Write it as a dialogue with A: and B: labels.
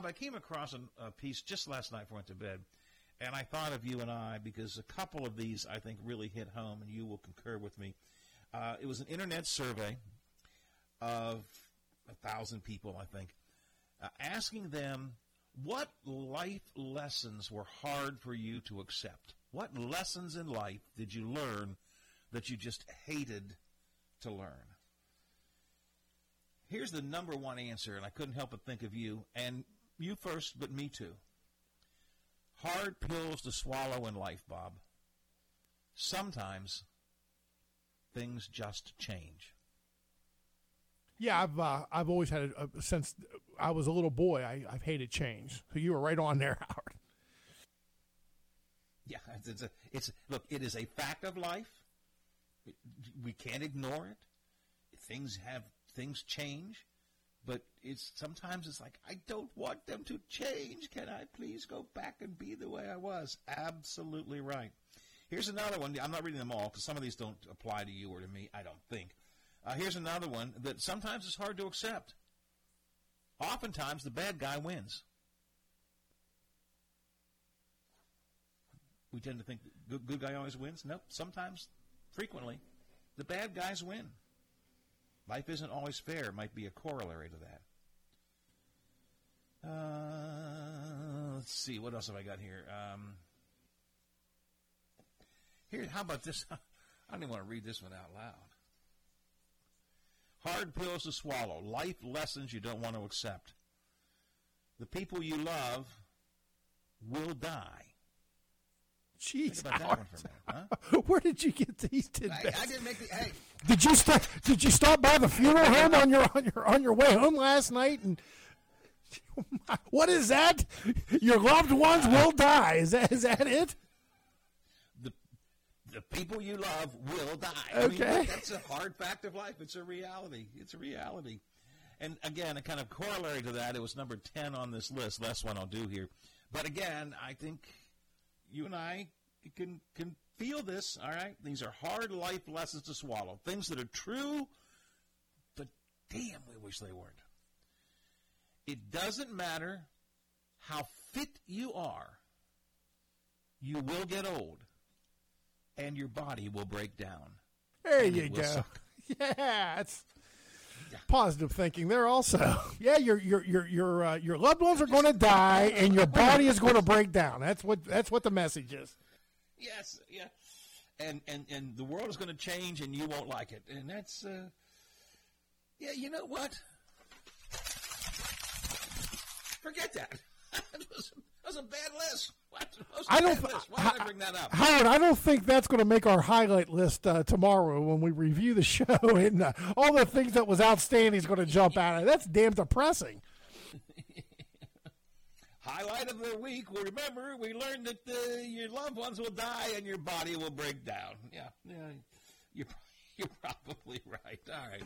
A: Bob, I came across a, a piece just last night before I went to bed, and I thought of you and I because a couple of these I think really hit home, and you will concur with me. Uh, it was an internet survey of a thousand people, I think, uh, asking them what life lessons were hard for you to accept. What lessons in life did you learn that you just hated to learn? Here's the number one answer, and I couldn't help but think of you, and you first, but me too. Hard pills to swallow in life, Bob. Sometimes things just change.
B: Yeah, I've uh, I've always had a, a, since I was a little boy. I, I've hated change. So you were right on there, Howard.
A: Yeah, it's, a it's look. It is a fact of life. We can't ignore it. Things have things change, but it's sometimes it's like I don't want them to change. Can I please go back and be the way I was? Absolutely right. Here's another one. I'm not reading them all because some of these don't apply to you or to me. I don't think. Uh, here's another one that sometimes it's hard to accept. Oftentimes, the bad guy wins. We tend to think good, good guy always wins. Nope. Sometimes, frequently, the bad guys win. Life isn't always fair. Might be a corollary to that. Uh, let's see. What else have I got here? Um, here, how about this? I don't even want to read this one out loud. Hard pills to swallow. Life lessons you don't want to accept. The people you love will die.
B: Jeez,
A: Think about that one for a minute, huh?
B: where did you get these tidbits?
A: I, I didn't make the. Hey,
B: Did you stop? Did you stop by the funeral home on your on your on your way home last night? And what is that? Your loved ones uh, will die. Is that is that it?
A: the the people you love will die. I mean,
B: Okay.
A: that's a hard fact of life. It's a reality. It's a reality. And again, a kind of corollary to that, it was number ten on this list. Last one I'll do here. But again, I think you and I can can feel this. All right, these are hard life lessons to swallow. Things that are true, but damn, we wish they weren't. It doesn't matter how fit you are. You will get old and your body will break down.
B: There you go.
A: suck.
B: Yeah, it's positive thinking there also. Yeah, your your your your uh, your loved ones are going to die, and your body is going to break down. That's what that's what the message is.
A: Yes, yeah. And and and the world is going to change, and you won't like it. And that's, uh, yeah. You know what? Forget that. that, was, that was a bad list. What? That was a
B: I don't.
A: list. Why did I bring that up?
B: Howard, I don't think that's going to make our highlight list uh, tomorrow when we review the show, and uh, all the things that was outstanding is going to jump out. That's damn depressing.
A: Highlight of the week. Well, remember, we learned that uh, your loved ones will die and your body will break down. Yeah, yeah. You're, you're probably right. All right.